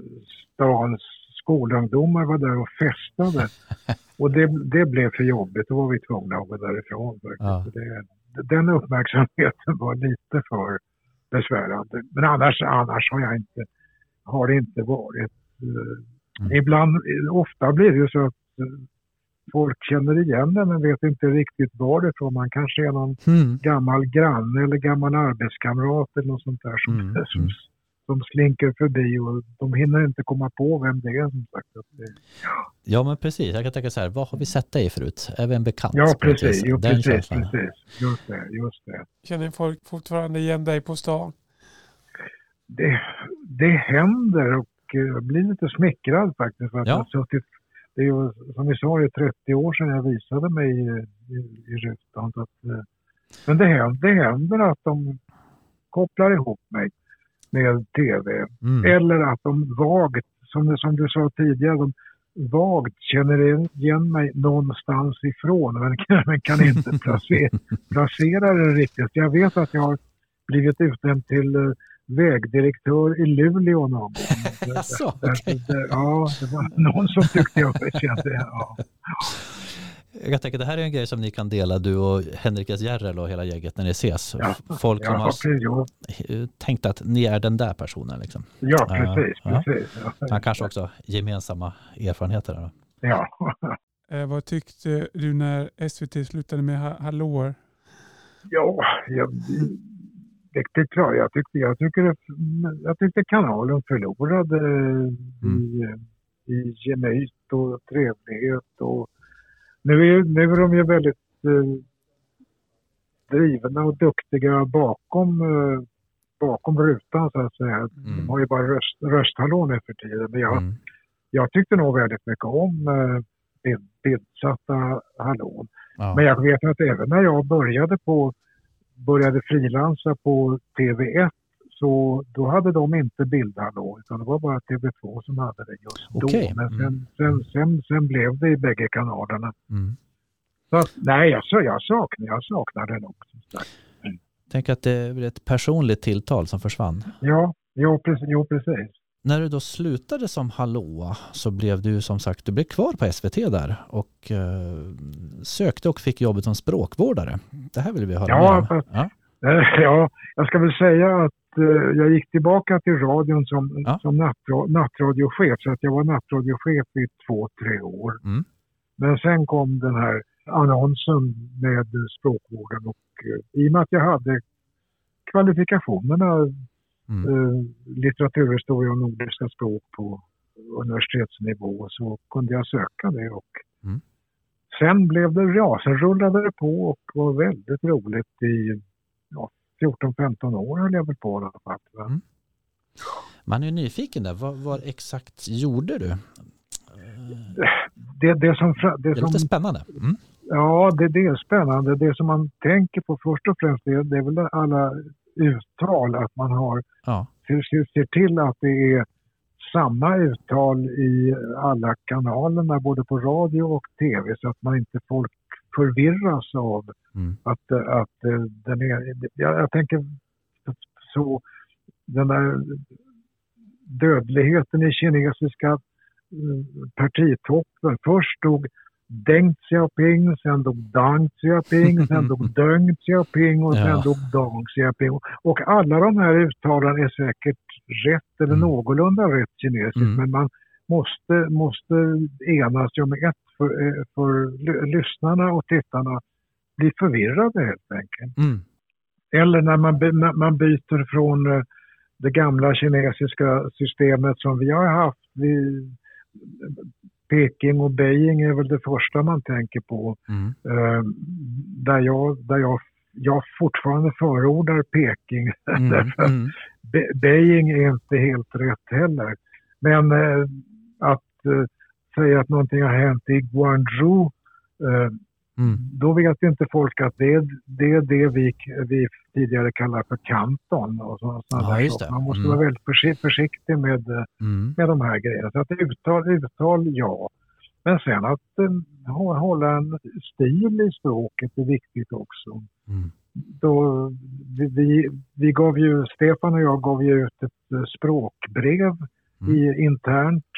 stans skolungdomar var där och festade. och det, det blev för jobbigt, då var vi tvungna att gå därifrån. Ja. Det, den uppmärksamheten var lite för besvärande. Men annars, annars har jag inte, har det inte varit. Eh, mm. Ibland, ofta blir det ju så att eh, folk känner igen det men vet inte riktigt varifrån. Man kanske är någon mm. gammal granne eller gammal arbetskamrat eller något sånt där som, mm. som, mm de slinker förbi och de hinner inte komma på vem det är som sagt. ja. ja men precis, jag kan tänka så här, vad har vi sett dig förut? Är vi en bekant? Ja precis, jo, precis, precis, just det, just det. Känner folk fortfarande igen dig på stan? Det, det händer och jag blir lite smickrad faktiskt. För att ja. jag suttit, det är ju, som vi sa, det är 30 år sedan jag visade mig i, i, i rutan. Eh, men det händer, det händer att de kopplar ihop mig med tv. Mm. Eller att de vagt, som, som du sa tidigare, de vagt känner igen mig någonstans ifrån men, men kan inte placera, placera det riktigt. Jag vet att jag har blivit utnämnd till uh, vägdirektör i Luleå någon gång. Alltså, okay. ja, det var någon som tyckte jag kände, ja. Jag tänker det här är en grej som ni kan dela, du och Henrik S. Järrel och hela gänget när ni ses. Ja, Folk som ja, har tänkt att ni är den där personen. Liksom. Ja, precis. Uh, precis. Ja. Han kanske också gemensamma erfarenheter. Då. Ja. eh, vad tyckte du när SVT slutade med Hallå? Ja, jag, det, det är klart. Jag tyckte, jag, tycker, jag tyckte kanalen förlorade mm. i, i gemyt och trevlighet och nu är, nu är de ju väldigt eh, drivna och duktiga bakom, eh, bakom rutan så att säga. Mm. De har ju bara röst, rösthallå nu för tiden. Men jag, mm. jag tyckte nog väldigt mycket om eh, bild, bildsatta hallån. Ja. Men jag vet att även när jag började på började frilansa på TV1 så då hade de inte bildhallå utan det var bara TV2 som hade det just okay. då. Men sen, mm. sen, sen, sen, blev det i bägge kanalerna. Mm. Så nej, jag, jag, saknar, jag saknar den också. Mm. Tänk att det är ett personligt tilltal som försvann. Ja, jo, precis. Jo, precis. När du då slutade som hallåa så blev du som sagt, du blev kvar på SVT där och eh, sökte och fick jobbet som språkvårdare. Det här vill vi höra ja, mer om. Ja. ja, jag ska väl säga att jag gick tillbaka till radion som, ja. som nattra, nattradiochef. Så att jag var nattradiochef i två, tre år. Mm. Men sen kom den här annonsen med språkvården och eh, i och med att jag hade kvalifikationerna mm. eh, litteraturhistoria och nordiska språk på universitetsnivå så kunde jag söka det. Och mm. Sen blev det, ja, sen rullade det på och var väldigt roligt i ja, 14-15 år höll jag väl på fall. Mm. Man är nyfiken där. Vad, vad, exakt gjorde du? Det, det, som, det, det är lite spännande. Mm. Ja, det, det är spännande. Det som man tänker på först och främst det, det är väl alla uttal. Att man har, ja. ser, ser till att det är samma uttal i alla kanalerna, både på radio och tv, så att man inte folk förvirras av mm. att, att eh, den är... Jag, jag tänker så, den där dödligheten i kinesiska eh, partitoppen. Först stod Deng Xiaoping, sen dog Deng Xiaoping, sen dog Deng Xiaoping och sen ja. dog Deng Xiaoping. Och alla de här uttalen är säkert rätt eller mm. någorlunda rätt kinesiskt mm. men man måste, måste enas om ett för, eh, för lyssnarna och tittarna blir förvirrade helt enkelt. Mm. Eller när man, när man byter från eh, det gamla kinesiska systemet som vi har haft. Vi, Peking och Beijing är väl det första man tänker på. Mm. Uh, där jag, där jag, jag fortfarande förordar Peking. Mm. mm. Be Beijing är inte helt rätt heller. Men att säga att någonting har hänt i Guangzhou Mm. Då vet inte folk att det är det, är det vi, vi tidigare kallar för kanton. Och så, ja, Man måste mm. vara väldigt försiktig med, mm. med de här grejerna. Så att uttal, uttal ja. Men sen att uh, hålla en stil i språket är viktigt också. Mm. Då, vi, vi, gav ju, Stefan och jag gav ju ut ett uh, språkbrev mm. i, internt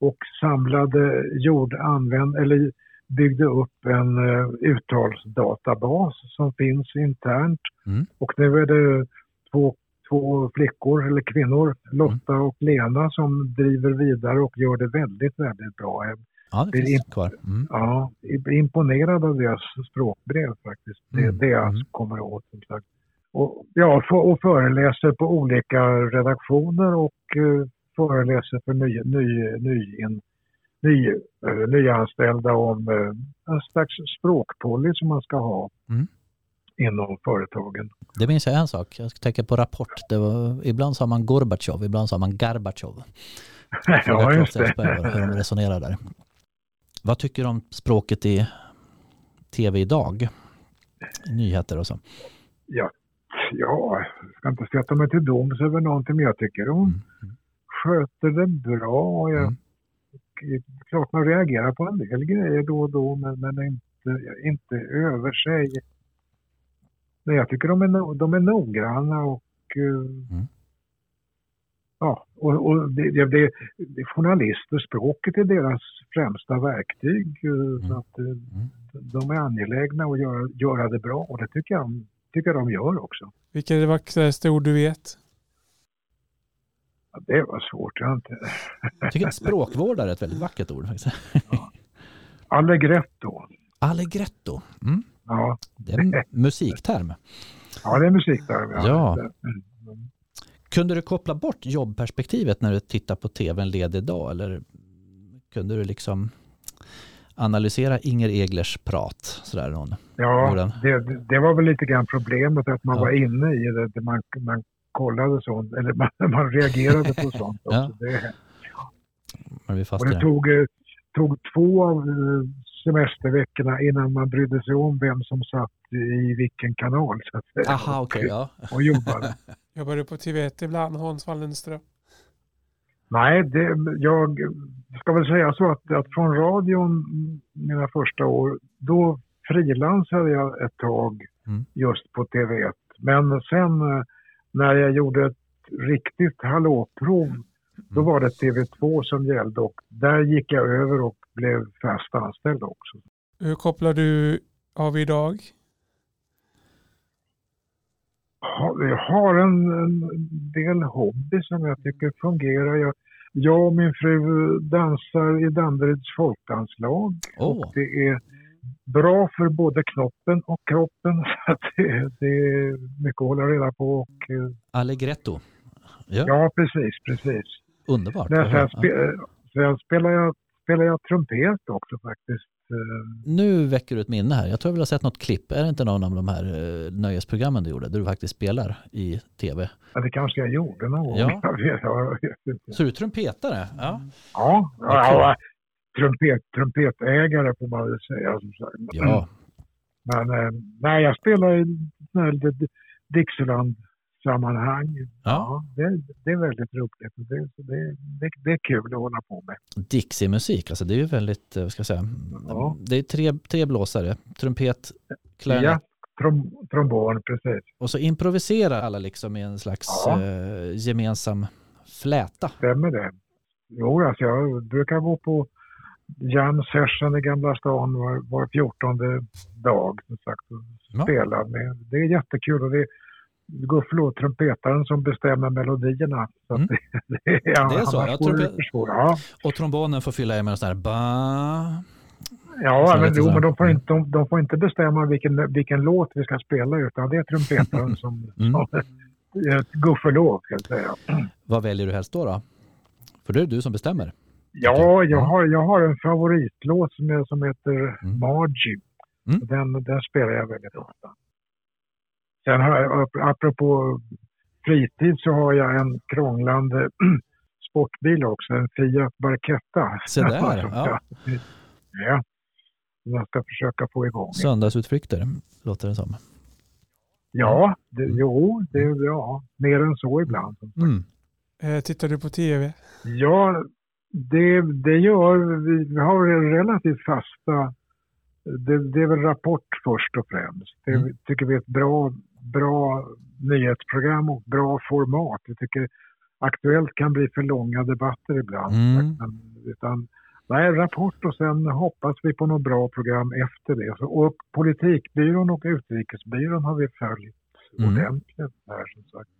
och samlade, gjorde, använd, eller byggde upp en uh, uttalsdatabas som finns internt. Mm. Och nu är det två, två flickor, eller kvinnor, Lotta mm. och Lena, som driver vidare och gör det väldigt, väldigt bra. Ja, det finns imp kvar. Mm. Ja, imponerad av deras språkbrev faktiskt. Det är mm. det jag mm. kommer åt som sagt. Och, ja, och föreläser på olika redaktioner och uh, föreläser för ny, ny, ny, in, ny, uh, nyanställda om uh, en slags språkpolicy som man ska ha mm. inom företagen. Det minns jag en sak, jag tänker på Rapport. Var, ibland sa man Gorbatjov, ibland sa man Garbatjov. ja, just det. Hur de resonerar där. Vad tycker du om språket i tv idag? Nyheter och så. Ja, ja jag ska inte sätta mig till doms över någonting, men jag tycker de mm. Sköter det bra. Jag, mm. Klart man reagerar på en del grejer då och då, men, men inte, inte över sig. Men jag tycker de är, de är noggranna och eh, mm. Ja, och, och det, det, det, journalister, språket är deras främsta verktyg. Eh, mm. Så att eh, mm. de är angelägna att göra, göra det bra och det tycker jag, tycker de gör också. Vilka är det vackraste ord du vet? Det var svårt. Jag, inte... jag tycker att språkvårdare är ett väldigt vackert ord. Faktiskt. Ja. Allegretto. Allegretto. Mm. Ja. Det är en musikterm. Ja, det är en musikterm. Ja. ja. Mm. Kunde du koppla bort jobbperspektivet när du tittar på tv en ledig dag eller kunde du liksom analysera Inger Eglers prat? Sådär, någon, ja, det, det, var väl lite grann problemet att man ja. var inne i det. Man, man kollade sånt, eller man, man reagerade på sånt också. Ja. Det, och det tog, eh, tog två av eh, semesterveckorna innan man brydde sig om vem som satt i vilken kanal. Så att. Aha, okay, ja. och jobbade. Jobbar du på TV1 ibland, Hans Wallenström? Nej, det, jag ska väl säga så att, att från radion mina första år, då frilansade jag ett tag mm. just på TV1. Men sen eh, när jag gjorde ett riktigt hallåprov, då var det TV2 som gällde och där gick jag över och blev fast anställd också. Hur kopplar du av idag? jag har en, en del hobby som jag tycker fungerar. Jag, jag och min fru dansar i Danderyds folkdanslag. Oh. Och det är bra för både knoppen och kroppen. Så det, det, är mycket att hålla reda på. Och, eh, Allegretto. Ja. ja, precis, precis. Underbart. Sen, spe, sen spelar, jag, spelar jag trumpet också faktiskt. Eh, nu väcker du ett minne här. Jag tror jag vill ha sett något klipp. Är det inte någon av de här eh, nöjesprogrammen du gjorde, där du faktiskt spelar i tv? Ja, det kanske jag gjorde någon gång. Ja. Jag vet, jag vet inte. Så du trumpetare? Ja, ja, ja trumpet, trumpetägare får man väl säga. Ja. Men eh, nej, jag spelar i Dixieland sammanhang. Ja. ja det, det, är väldigt roligt. Det, det, det, det, är kul att hålla på med. Dixie-musik, alltså det är ju väldigt, eh, vad ska jag säga, ja. det är tre, tre blåsare, trumpet, klarinett. Ja, trom, trombon, precis. Och så improviserar alla liksom i en slags ja. eh, gemensam fläta. Stämmer det. Jo, alltså jag brukar gå på jam session i Gamla stan var, var 14 dag. Som sagt, och spela med. Det är jättekul och det gudskelov trumpetaren som bestämmer melodierna. Så mm. det, det, är, det är så? Ja, trumpet... ja. Och trombonen får fylla i med en sån här ba... Ja, men, jo, men de, får inte, de, de, får inte bestämma vilken, vilken låt vi ska spela utan det är trumpetaren som... mm. som Gudskelov, ska jag säga. Vad väljer du helst då? då? För det är du som bestämmer. Ja, jag har, jag har en favoritlåt som, är, som heter mm. Margie. Mm. Den, den spelar jag väldigt ofta. Sen har jag, apropå fritid så har jag en krånglande sportbil också, en Fiat Barchetta. Se där, ja. ja. Jag ska försöka få igång. Söndagsutflykter, låter det som. Ja, det, jo, det är bra. Mer än så ibland. Mm. Eh, tittar du på tv? Ja, det, det gör vi. Vi har relativt fasta... Det, det är väl Rapport först och främst. Det mm. tycker vi är ett bra, bra nyhetsprogram och bra format. Vi tycker Aktuellt kan bli för långa debatter ibland. Mm. Utan, nej, Rapport och sen hoppas vi på något bra program efter det. Och Politikbyrån och Utrikesbyrån har vi följt mm. ordentligt här som sagt.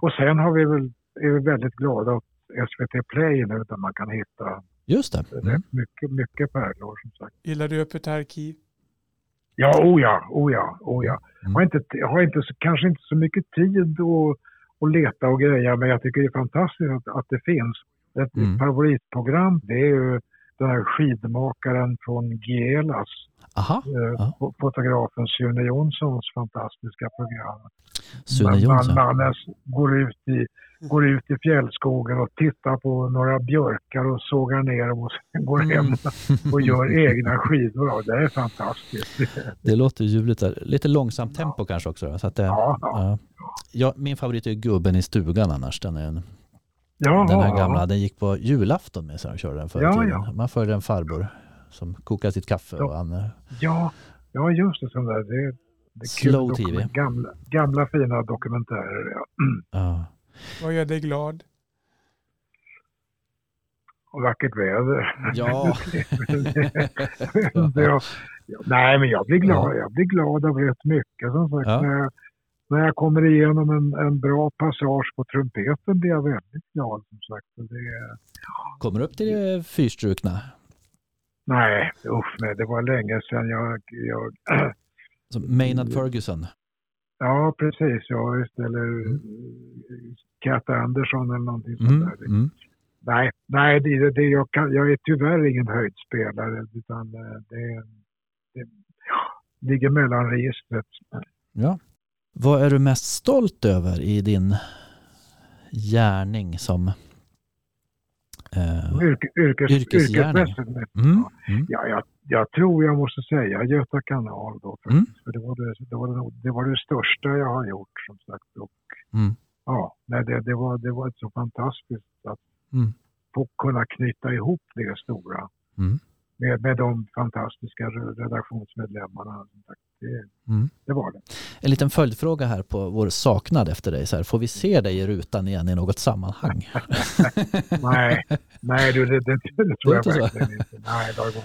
Och sen har vi väl, är vi väldigt glada åt SVT Play nu där man kan hitta Just det. Mm. mycket, mycket pärlor som sagt. Gillar du Öppet arkiv? Ja, oh ja, oh ja, oh ja. Mm. Jag har, inte, har inte, kanske inte så mycket tid att, att leta och greja men jag tycker det är fantastiskt att, att det finns. Ett mm. favoritprogram det är ju den här skidmakaren från Gielas. Aha, eh, fotografen Sune Jonssons fantastiska program. Sune Jonsson? Man, man går, ut i, går ut i fjällskogen och tittar på några björkar och sågar ner dem och sen går hem mm. och gör egna skidor. Det är fantastiskt. Det låter ljuvligt. Lite långsamt tempo ja. kanske också? Så att det, ja, ja. ja, min favorit är Gubben i stugan annars. Den är en Jaha, den här gamla, den gick på julafton med sig och körde den förr ja, ja. Man följde en farbror som kokade sitt kaffe och han... Eh, ja, ja just det. Sån där. Det, det Slow TV. Gamla, gamla fina dokumentärer. Ja. ja. Vad gör dig glad? Och vackert väder. Ja. ja. Nej, men jag blir glad. Jag blir glad av rätt mycket som sagt. Ja. När, jag, när jag kommer igenom en, en bra passage på trumpeten blir jag väldigt glad som sagt. Det, Kommer upp till det fyrstrukna? Nej, usch nej, det var länge sedan jag... jag Som Maynard Ferguson? Ja, precis. Ja, eller mm. Cat Anderson eller någonting sånt mm, där. Mm. Nej, nej det, det, jag, kan, jag är tyvärr ingen höjdspelare utan eh, det, det ligger mellan registret. Ja. Vad är du mest stolt över i din gärning som Yrke, yrkes, yrkesmässigt. Mm, mm. Ja, jag, jag, tror jag måste säga Göta kanal då. Mm. För det, var det, det, var det, det var det största jag har gjort som sagt. Och, mm. ja, nej, det, det, var, det var så fantastiskt att mm. få kunna knyta ihop det stora mm. med, med de fantastiska redaktionsmedlemmarna. Som sagt. Det, mm. det, var det. En liten följdfråga här på vår saknad efter dig. Så här, får vi se dig i rutan igen i något sammanhang? nej, nej du, det, det, det tror jag verkligen inte. Nej, det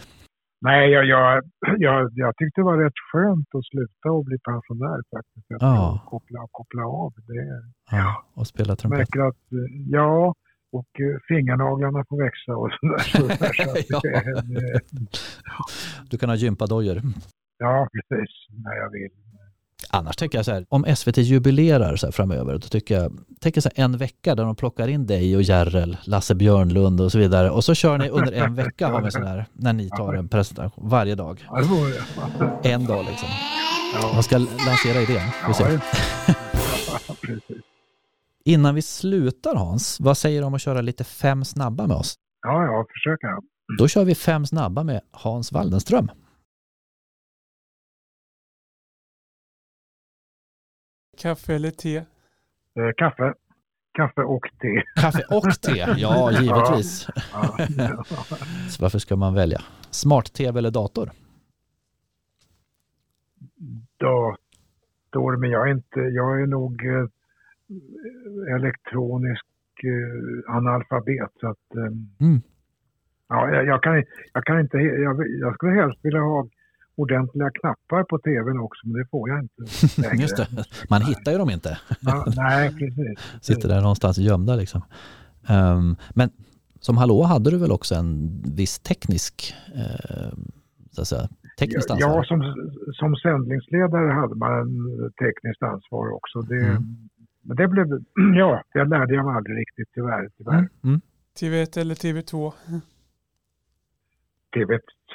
Nej, jag, jag, jag, jag tyckte det var rätt skönt att sluta och bli pensionär faktiskt. Att ja. koppla, koppla av. Det, ja, och spela trumpet. Att, ja, och eh, fingrarnaglarna får växa och sådär. Så ja. du kan ha gympadojor. Ja, precis. När jag vill. Annars tänker jag så här, om SVT jubilerar så här framöver, då tycker jag, tänker så en vecka där de plockar in dig och Järrel, Lasse Björnlund och så vidare och så kör ni under en vecka har vi sån här, när ni tar en presentation varje dag. En dag liksom. Man ska lansera idén. Vi. Innan vi slutar Hans, vad säger du om att köra lite fem snabba med oss? Ja, ja, försöka. Då kör vi fem snabba med Hans Waldenström. Kaffe eller te? Eh, kaffe. Kaffe och te. Kaffe och te, ja givetvis. Ja. Ja. Så varför ska man välja? Smart-tv eller dator? Dator, men jag är, inte, jag är nog eh, elektronisk eh, analfabet. Så att, eh, mm. ja, jag, jag, kan, jag kan inte, jag, jag skulle helst vilja ha ordentliga knappar på tvn också, men det får jag inte längre. Just det. Man hittar ju dem inte. Ja, nej, precis. Sitter där någonstans gömda liksom. Um, men Som Hallå hade du väl också en viss teknisk, eh, så att säga, tekniskt ansvar? Ja, som, som sändningsledare hade man en tekniskt ansvar också. Det, mm. Men det blev, ja, det lärde jag mig aldrig riktigt tyvärr. tyvärr. Mm. Mm. TV1 eller TV2?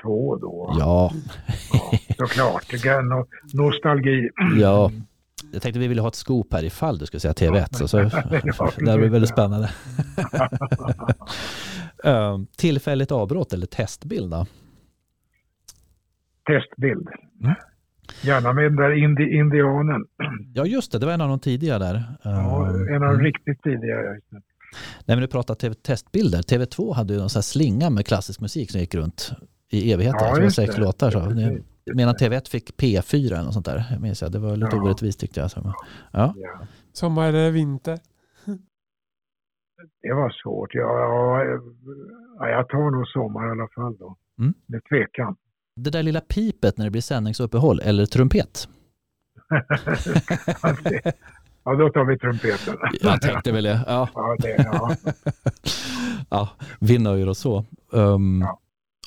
TV2 då. Ja. ja såklart, no nostalgi. Ja. Jag tänkte vi ville ha ett scoop här ifall du skulle säga TV1. Så, så, det blir väldigt spännande. um, tillfälligt avbrott eller testbild då? Testbild. Mm. Gärna med den där indi indianen. Ja just det, det var en av de tidigare där. Ja, en av de mm. riktigt tidigare. Nej men du pratar testbilder. TV2 hade ju en sån här slinga med klassisk musik som gick runt i evigheter. Ja, det var sex låtar. Så. Medan TV1 fick P4 eller något sånt där. Jag minns jag. Det var lite ja. orättvist tyckte jag. Så, ja. ja. Sommar eller vinter? Det var svårt. Ja, ja, jag tar nog sommar i alla fall då. Mm. Med tvekan. Det där lilla pipet när det blir sändningsuppehåll eller trumpet? ja, då tar vi trumpeten. jag tänkte väl det. Ja, ja, det, ja. ja vi nöjer oss så. Um, ja.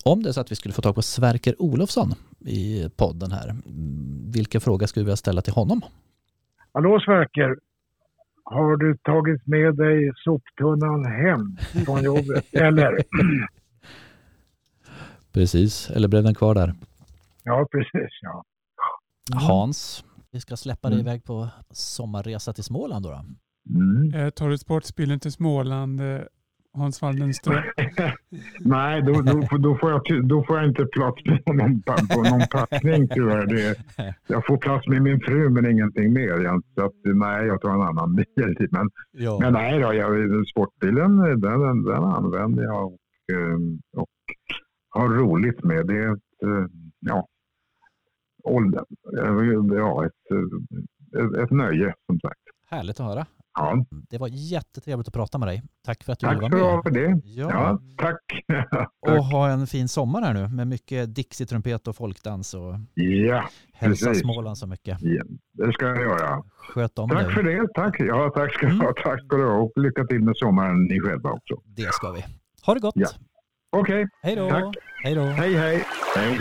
Om det är så att vi skulle få tag på Sverker Olofsson i podden här, vilken fråga skulle vi vilja ställa till honom? Hallå Sverker! Har du tagit med dig soptunnan hem från jobbet? Eller? Precis, eller blev den kvar där? Ja, precis. Ja. Hans, vi ska släppa dig mm. iväg på sommarresa till Småland då. då. Mm. Eh, tar du sportspilen till Småland eh, Hans Waldenström? Nej, då, då, då, får jag, då får jag inte plats på någon, på någon packning tyvärr. Det, jag får plats med min fru men ingenting mer. Så att, nej, jag tar en annan bil. Men, ja. men nej, då, jag, sportbilen den, den, den använder jag och, eh, och har roligt med. Det är ett, eh, ja, ålder, ja, ett, ett, ett nöje som sagt. Härligt att höra. Ja. Det var jättetrevligt att prata med dig. Tack för att du tack ville vara med. Tack för det. Ja. ja tack. och ha en fin sommar här nu med mycket Dixie-trumpet och folkdans. Och ja, hälsa precis. Småland så mycket. Ja, det ska jag göra. Sköt om tack dig. för det. Tack. Ja, tack ska du mm. ha. Tack ska du ha. Och lycka till med sommaren ni själva också. Det ska vi. Ha det gott. Ja. Okej. Okay. Hej då. Hej då. Hej, hej. hej.